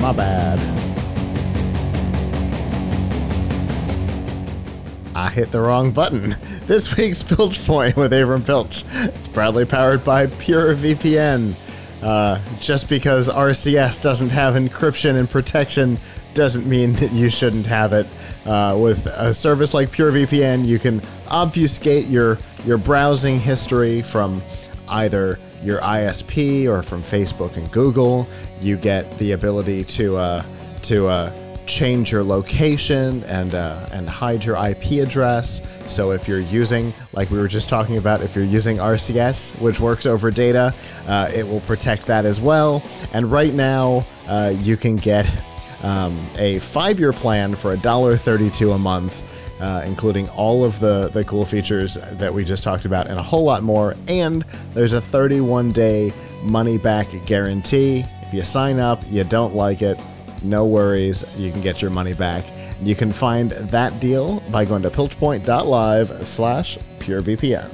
My bad. I hit the wrong button. This week's Piltch Point with Avram Piltch. It's proudly powered by PureVPN. Uh, just because RCS doesn't have encryption and protection doesn't mean that you shouldn't have it. Uh, with a service like PureVPN, you can obfuscate your your browsing history from either your ISP or from Facebook and Google. You get the ability to uh, to uh, change your location and uh, and hide your IP address. So if you're using, like we were just talking about, if you're using RCS, which works over data, uh, it will protect that as well. And right now, uh, you can get um, a five-year plan for $1.32 a month. Uh, including all of the, the cool features that we just talked about and a whole lot more. And there's a 31 day money back guarantee. If you sign up, you don't like it, no worries, you can get your money back. You can find that deal by going to piltchpoint.live slash purevpn.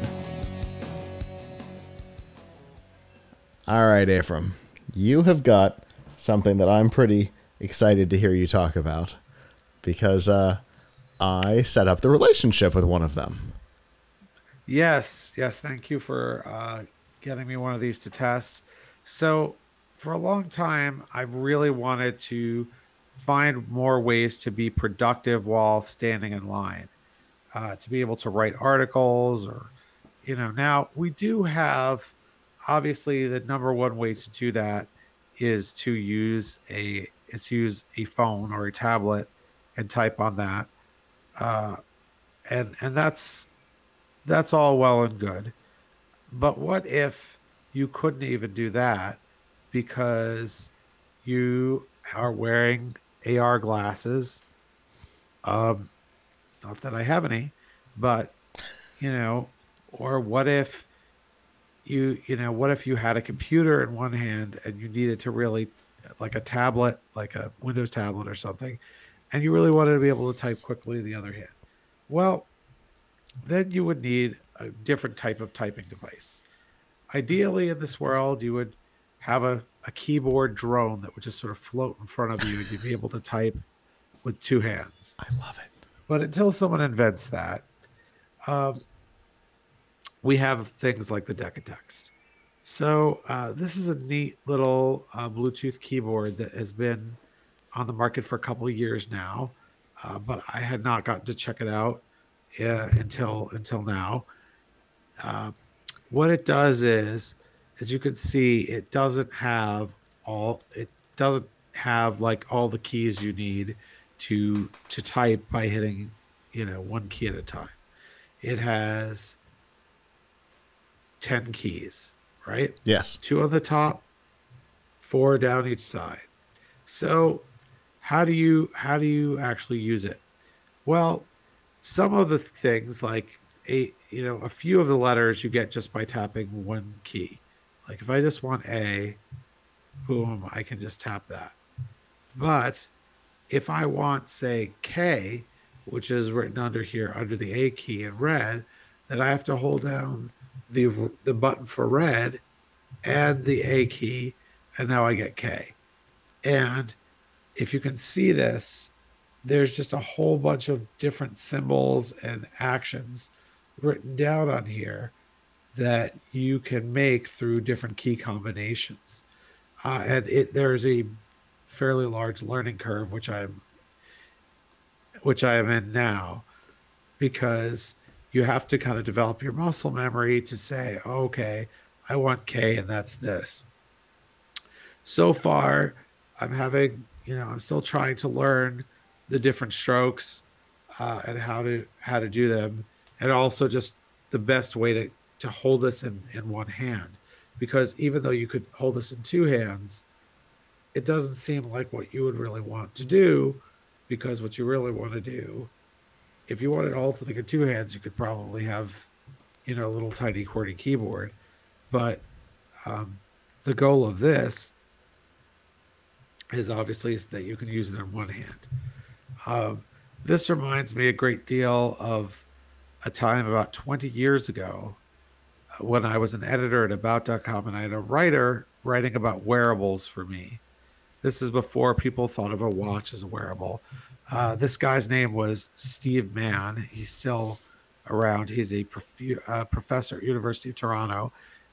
All right, Ephraim, you have got something that I'm pretty excited to hear you talk about because uh, I set up the relationship with one of them. Yes, yes. Thank you for uh, getting me one of these to test. So, for a long time, I've really wanted to find more ways to be productive while standing in line, uh, to be able to write articles or, you know, now we do have obviously the number one way to do that is to use a is use a phone or a tablet and type on that uh, and and that's that's all well and good. But what if you couldn't even do that because you are wearing AR glasses? Um not that I have any but you know or what if you you know what if you had a computer in one hand and you needed to really like a tablet like a windows tablet or something and you really wanted to be able to type quickly the other hand well then you would need a different type of typing device ideally in this world you would have a, a keyboard drone that would just sort of float in front of you and you'd be able to type with two hands I love it. but until someone invents that, um, we have things like the DecaTxt. So uh, this is a neat little uh, Bluetooth keyboard that has been on the market for a couple of years now, uh, but I had not gotten to check it out uh, until until now. Uh, what it does is, as you can see, it doesn't have all. It doesn't have like all the keys you need to to type by hitting, you know, one key at a time. It has ten keys, right? Yes. two on the top, four down each side. So, how do you how do you actually use it? Well, some of the things like a you know a few of the letters you get just by tapping one key. Like if I just want A, boom, I can just tap that. But if I want say K, which is written under here under the A key in red, then I have to hold down the the button for red and the A key, and now I get K. And if you can see this, there's just a whole bunch of different symbols and actions written down on here that you can make through different key combinations. Uh, and it there's a fairly large learning curve, which I'm which I am in now, because you have to kind of develop your muscle memory to say, okay, I want K and that's this. So far, I'm having, you know, I'm still trying to learn the different strokes uh, and how to how to do them, and also just the best way to to hold this in in one hand, because even though you could hold this in two hands, it doesn't seem like what you would really want to do, because what you really want to do, if you wanted all to think of two hands, you could probably have, you know, a little tiny QWERTY keyboard, but um, the goal of this is obviously that you can use it in one hand. Um, this reminds me a great deal of a time about 20 years ago uh, when I was an editor at About.com and I had a writer writing about wearables for me This is before people thought of a watch as a wearable. Uh, this guy's name was Steve Mann. He's still around. He's a prof- uh, professor at University of Toronto,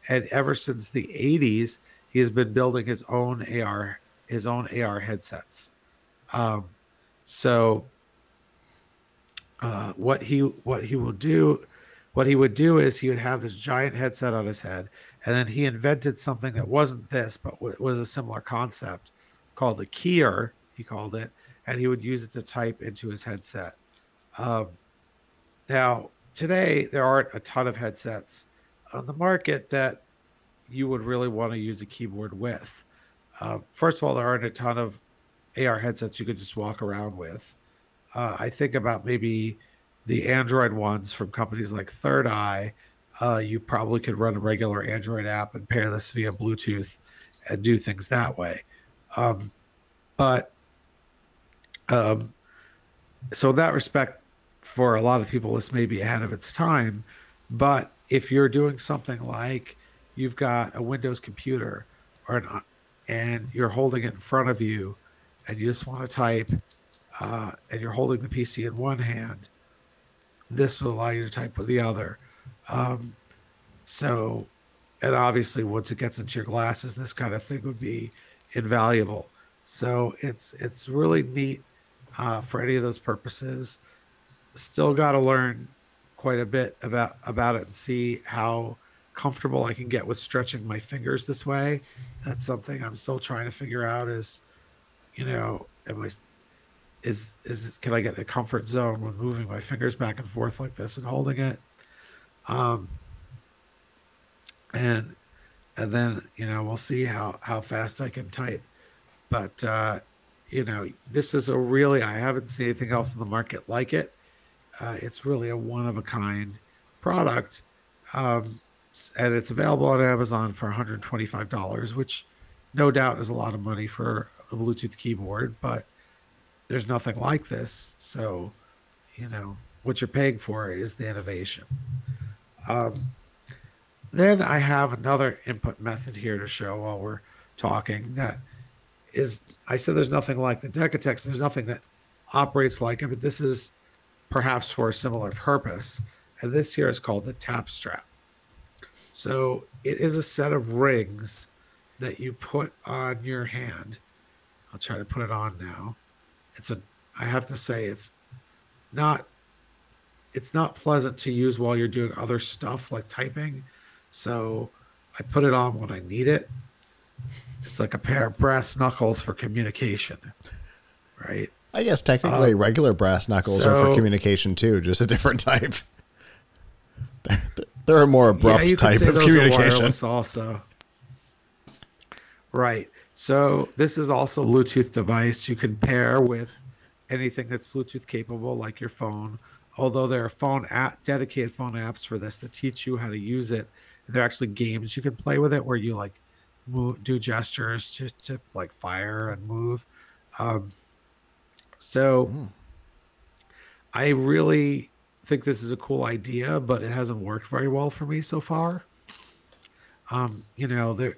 and ever since the 80s, he has been building his own AR his own AR headsets. Um, so uh, what he what he will do what he would do is he would have this giant headset on his head and then he invented something that wasn't this but w- was a similar concept called the keyer he called it and he would use it to type into his headset um, now today there aren't a ton of headsets on the market that you would really want to use a keyboard with uh, first of all there aren't a ton of ar headsets you could just walk around with uh, i think about maybe the Android ones from companies like Third Eye, uh, you probably could run a regular Android app and pair this via Bluetooth and do things that way. Um, but um, so in that respect, for a lot of people, this may be ahead of its time. But if you're doing something like you've got a Windows computer or an, and you're holding it in front of you and you just want to type uh, and you're holding the PC in one hand this will allow you to type with the other. Um, so, and obviously, once it gets into your glasses, this kind of thing would be invaluable. So it's it's really neat uh, for any of those purposes. Still got to learn quite a bit about about it and see how comfortable I can get with stretching my fingers this way. That's something I'm still trying to figure out. Is you know, am I is is can I get a comfort zone with moving my fingers back and forth like this and holding it? Um, and and then you know we'll see how how fast I can type. But uh, you know this is a really I haven't seen anything else in the market like it. Uh, it's really a one of a kind product, um, and it's available on Amazon for 125 dollars, which no doubt is a lot of money for a Bluetooth keyboard, but there's nothing like this. So, you know, what you're paying for is the innovation. Um, then I have another input method here to show while we're talking that is, I said there's nothing like the DecaTxt, there's nothing that operates like it, but this is perhaps for a similar purpose. And this here is called the tap strap. So it is a set of rings that you put on your hand. I'll try to put it on now it's a I have to say it's not it's not pleasant to use while you're doing other stuff like typing. So I put it on when I need it. It's like a pair of brass knuckles for communication. Right? I guess technically uh, regular brass knuckles so, are for communication too, just a different type. They're a more abrupt yeah, type of communication. also. Right. So this is also a Bluetooth device you can pair with anything that's Bluetooth capable, like your phone. Although there are phone app, dedicated phone apps for this that teach you how to use it. There are actually games you can play with it where you like move, do gestures to, to like fire and move. Um, so mm. I really think this is a cool idea, but it hasn't worked very well for me so far. Um, you know, there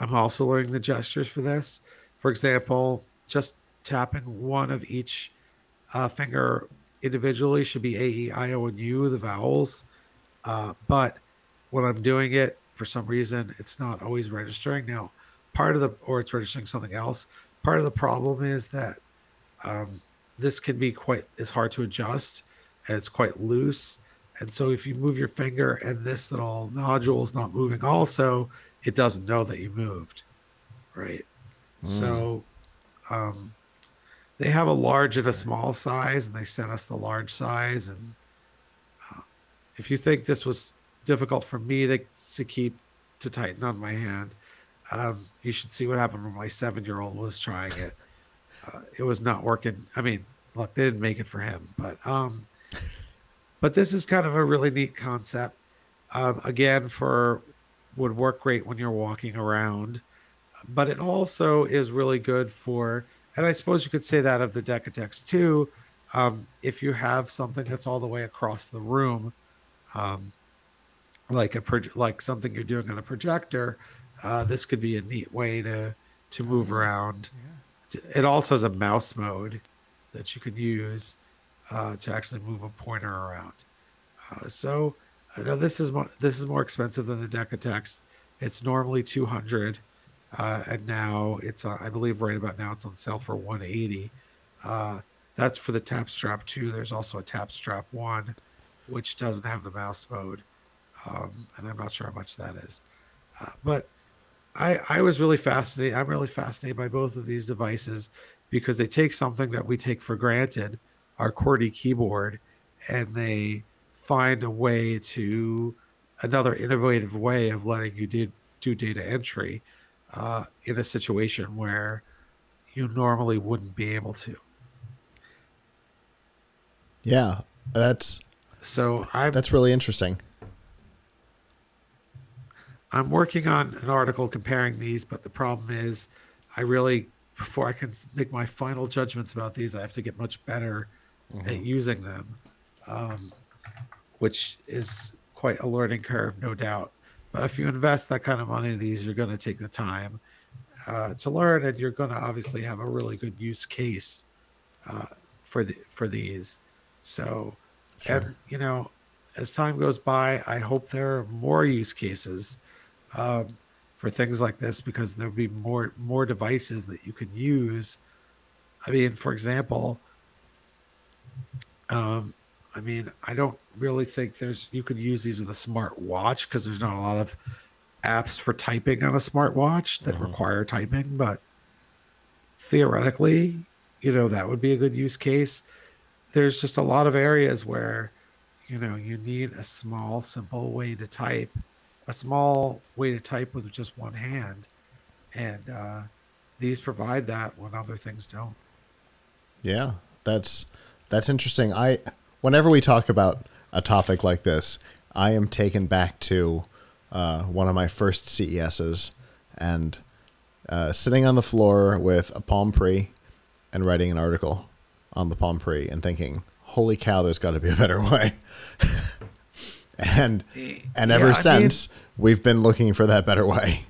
I'm also learning the gestures for this. For example, just tapping one of each uh, finger individually should be A, E, I, O, and U, the vowels. Uh, but when I'm doing it, for some reason, it's not always registering. Now, part of the, or it's registering something else. Part of the problem is that um, this can be quite, it's hard to adjust and it's quite loose. And so if you move your finger and this little nodule is not moving also, it doesn't know that you moved, right? Mm. So, um, they have a large and a small size, and they sent us the large size. And uh, if you think this was difficult for me to to keep to tighten on my hand, um, you should see what happened when my seven year old was trying it. Uh, it was not working. I mean, look, they didn't make it for him, but um, but this is kind of a really neat concept. Um, again, for would work great when you're walking around, but it also is really good for, and I suppose you could say that of the DecaTxt too. Um, if you have something that's all the way across the room, um, like a pro- like something you're doing on a projector, uh, this could be a neat way to to move around. it also has a mouse mode that you can use uh, to actually move a pointer around. Uh, so I know this is more, this is more expensive than the DecaTxt's. It's normally 200 uh, and now it's uh, I believe right about now it's on sale for 180. Uh, that's for the tap strap 2. There's also a tap strap 1 which doesn't have the mouse mode. Um, and I'm not sure how much that is. Uh, but I, I was really fascinated. I'm really fascinated by both of these devices because they take something that we take for granted, our QWERTY keyboard, and they find a way to another innovative way of letting you do, do data entry uh, in a situation where you normally wouldn't be able to. Yeah, that's so I'm that's really interesting. I'm working on an article comparing these, but the problem is, I really before I can make my final judgments about these, I have to get much better mm-hmm. at using them, um, which is quite a learning curve, no doubt. But if you invest that kind of money in these, you're going to take the time uh, to learn, and you're going to obviously have a really good use case uh, for the for these. So, sure. and you know, as time goes by, I hope there are more use cases um, for things like this because there'll be more more devices that you can use. I mean, for example, um, I mean, I don't really think there's you could use these with a smart watch because there's not a lot of apps for typing on a smartwatch that mm-hmm. require typing, but theoretically, you know, that would be a good use case. There's just a lot of areas where, you know, you need a small, simple way to type, a small way to type with just one hand. And uh, these provide that when other things don't. Yeah, that's that's interesting. I whenever we talk about a topic like this, I am taken back to uh, one of my first CESs and uh, sitting on the floor with a Palm Pre and writing an article on the Palm Pre and thinking, "Holy cow, there's got to be a better way." and and ever since, mean, we've been looking for that better way.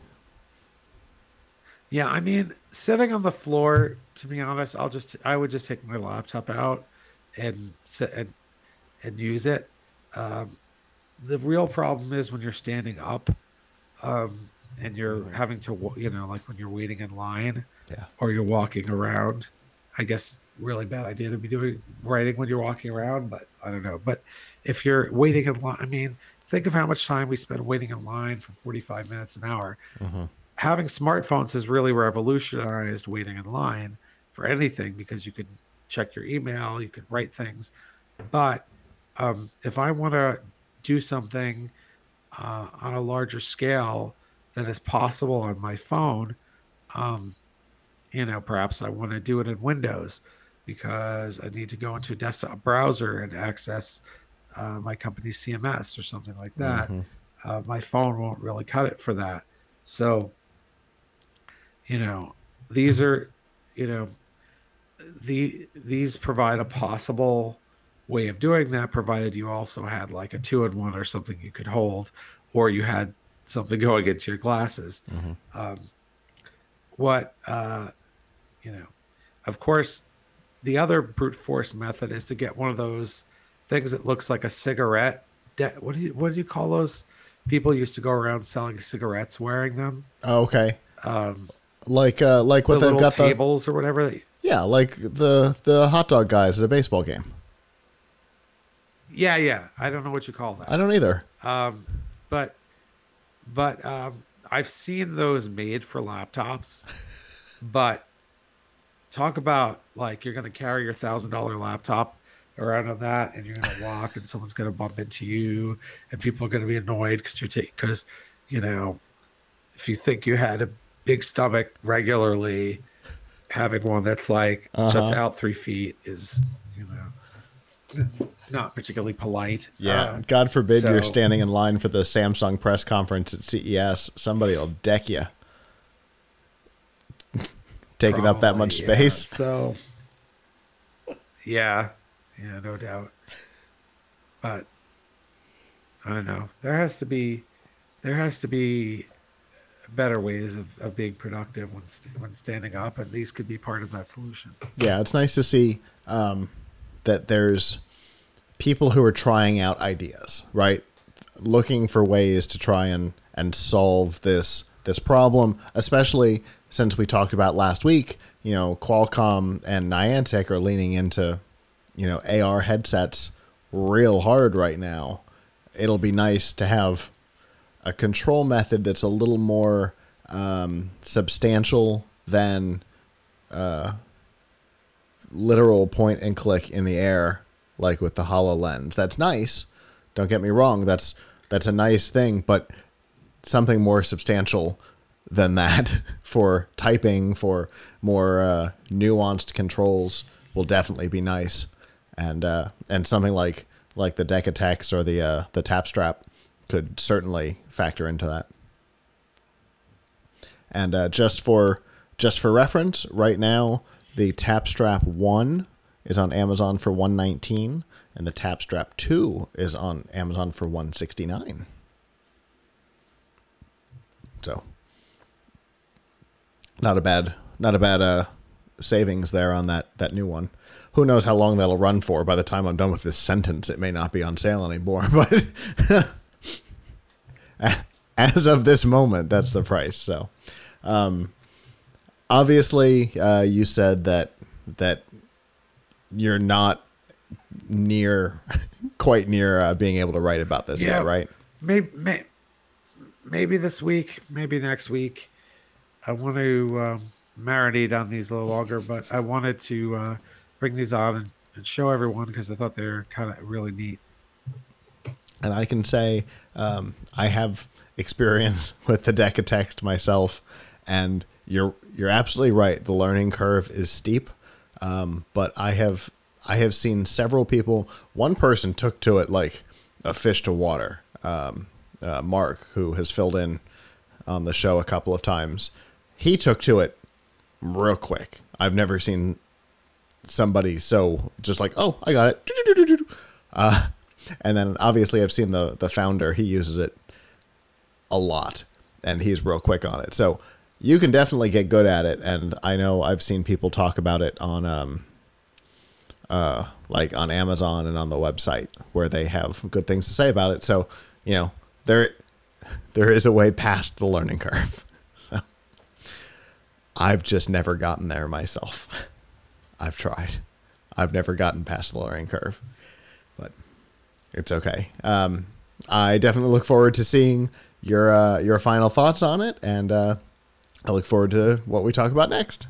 Yeah, I mean, sitting on the floor. To be honest, I'll just I would just take my laptop out and and and use it. Um, the real problem is when you're standing up um, and you're having to, you know, like when you're waiting in line yeah. or you're walking around. I guess really bad idea to be doing writing when you're walking around, but I don't know. But if you're waiting in line, I mean, think of how much time we spend waiting in line for 45 minutes an hour. Mm-hmm. Having smartphones has really revolutionized waiting in line for anything because you can check your email, you can write things. But um, if I want to do something uh, on a larger scale than is possible on my phone, um, you know, perhaps I want to do it in Windows because I need to go into a desktop browser and access uh, my company's CMS or something like that. Mm-hmm. Uh, my phone won't really cut it for that. So, you know, these are, you know, the these provide a possible way of doing that, provided you also had like a two in one or something you could hold, or you had something going into your glasses. Mm-hmm. Um, what, uh, you know, of course, the other brute force method is to get one of those things that looks like a cigarette. De- what do you what do you call those? People used to go around selling cigarettes wearing them. Oh, okay. Um, like uh, like what the they've got tables the, or whatever. Yeah, like the the hot dog guys at a baseball game. Yeah, yeah. I don't know what you call that. I don't either. Um, but but um, I've seen those made for laptops. but talk about like you're going to carry your thousand dollar laptop around on that, and you're going to walk, and someone's going to bump into you, and people are going to be annoyed because you're taking because you know if you think you had a big stomach regularly, having one that's like uh-huh. juts out three feet is you know not particularly polite. Yeah. Uh, God forbid so, you're standing in line for the Samsung press conference at CES. Somebody will deck you. Taking probably, up that much space. Yeah. So, yeah. Yeah, no doubt. But I don't know. There has to be, there has to be better ways of, of being productive when when standing up, and these could be part of that solution. Yeah, it's nice to see um, that there's people who are trying out ideas, right? Looking for ways to try and and solve this this problem, especially since we talked about last week. You know, Qualcomm and Niantic are leaning into you know AR headsets real hard right now. It'll be nice to have a control method that's a little more um, substantial than uh, literal point and click in the air, like with the Hololens. That's nice. Don't get me wrong. That's that's a nice thing, but something more substantial than that for typing, for more uh, nuanced controls will definitely be nice, and uh, and something like like the DecaTxt or the uh, the tap strap could certainly factor into that. And uh, just for just for reference, right now the Tapstrap One is on Amazon for one nineteen, and the Tapstrap Two is on Amazon for one sixty nine. So, not a bad not a bad uh, savings there on that that new one. Who knows how long that'll run for? By the time I'm done with this sentence, it may not be on sale anymore. But as of this moment, that's the price. So, um, obviously, uh, you said that that you're not near, quite near uh, being able to write about this yeah, yet, right? Maybe, may, maybe this week, maybe next week. I want to um, marinate on these a little longer, but I wanted to uh, bring these on and, and show everyone because I thought they're kind of really neat. And I can say um, I have experience with the DecaTxt myself, and you're you're absolutely right. The learning curve is steep, um, but I have I have seen several people. One person took to it like a fish to water. Um, uh, Mark, who has filled in on the show a couple of times, he took to it real quick. I've never seen somebody so just like, oh, I got it. Uh, and then obviously I've seen the the founder. He uses it a lot, and he's real quick on it. So you can definitely get good at it. And I know I've seen people talk about it on um, uh, like on Amazon and on the website where they have good things to say about it. So you know there there is a way past the learning curve. I've just never gotten there myself. I've tried. I've never gotten past the learning curve, it's okay. Um, I definitely look forward to seeing your uh, your final thoughts on it, and uh, I look forward to what we talk about next.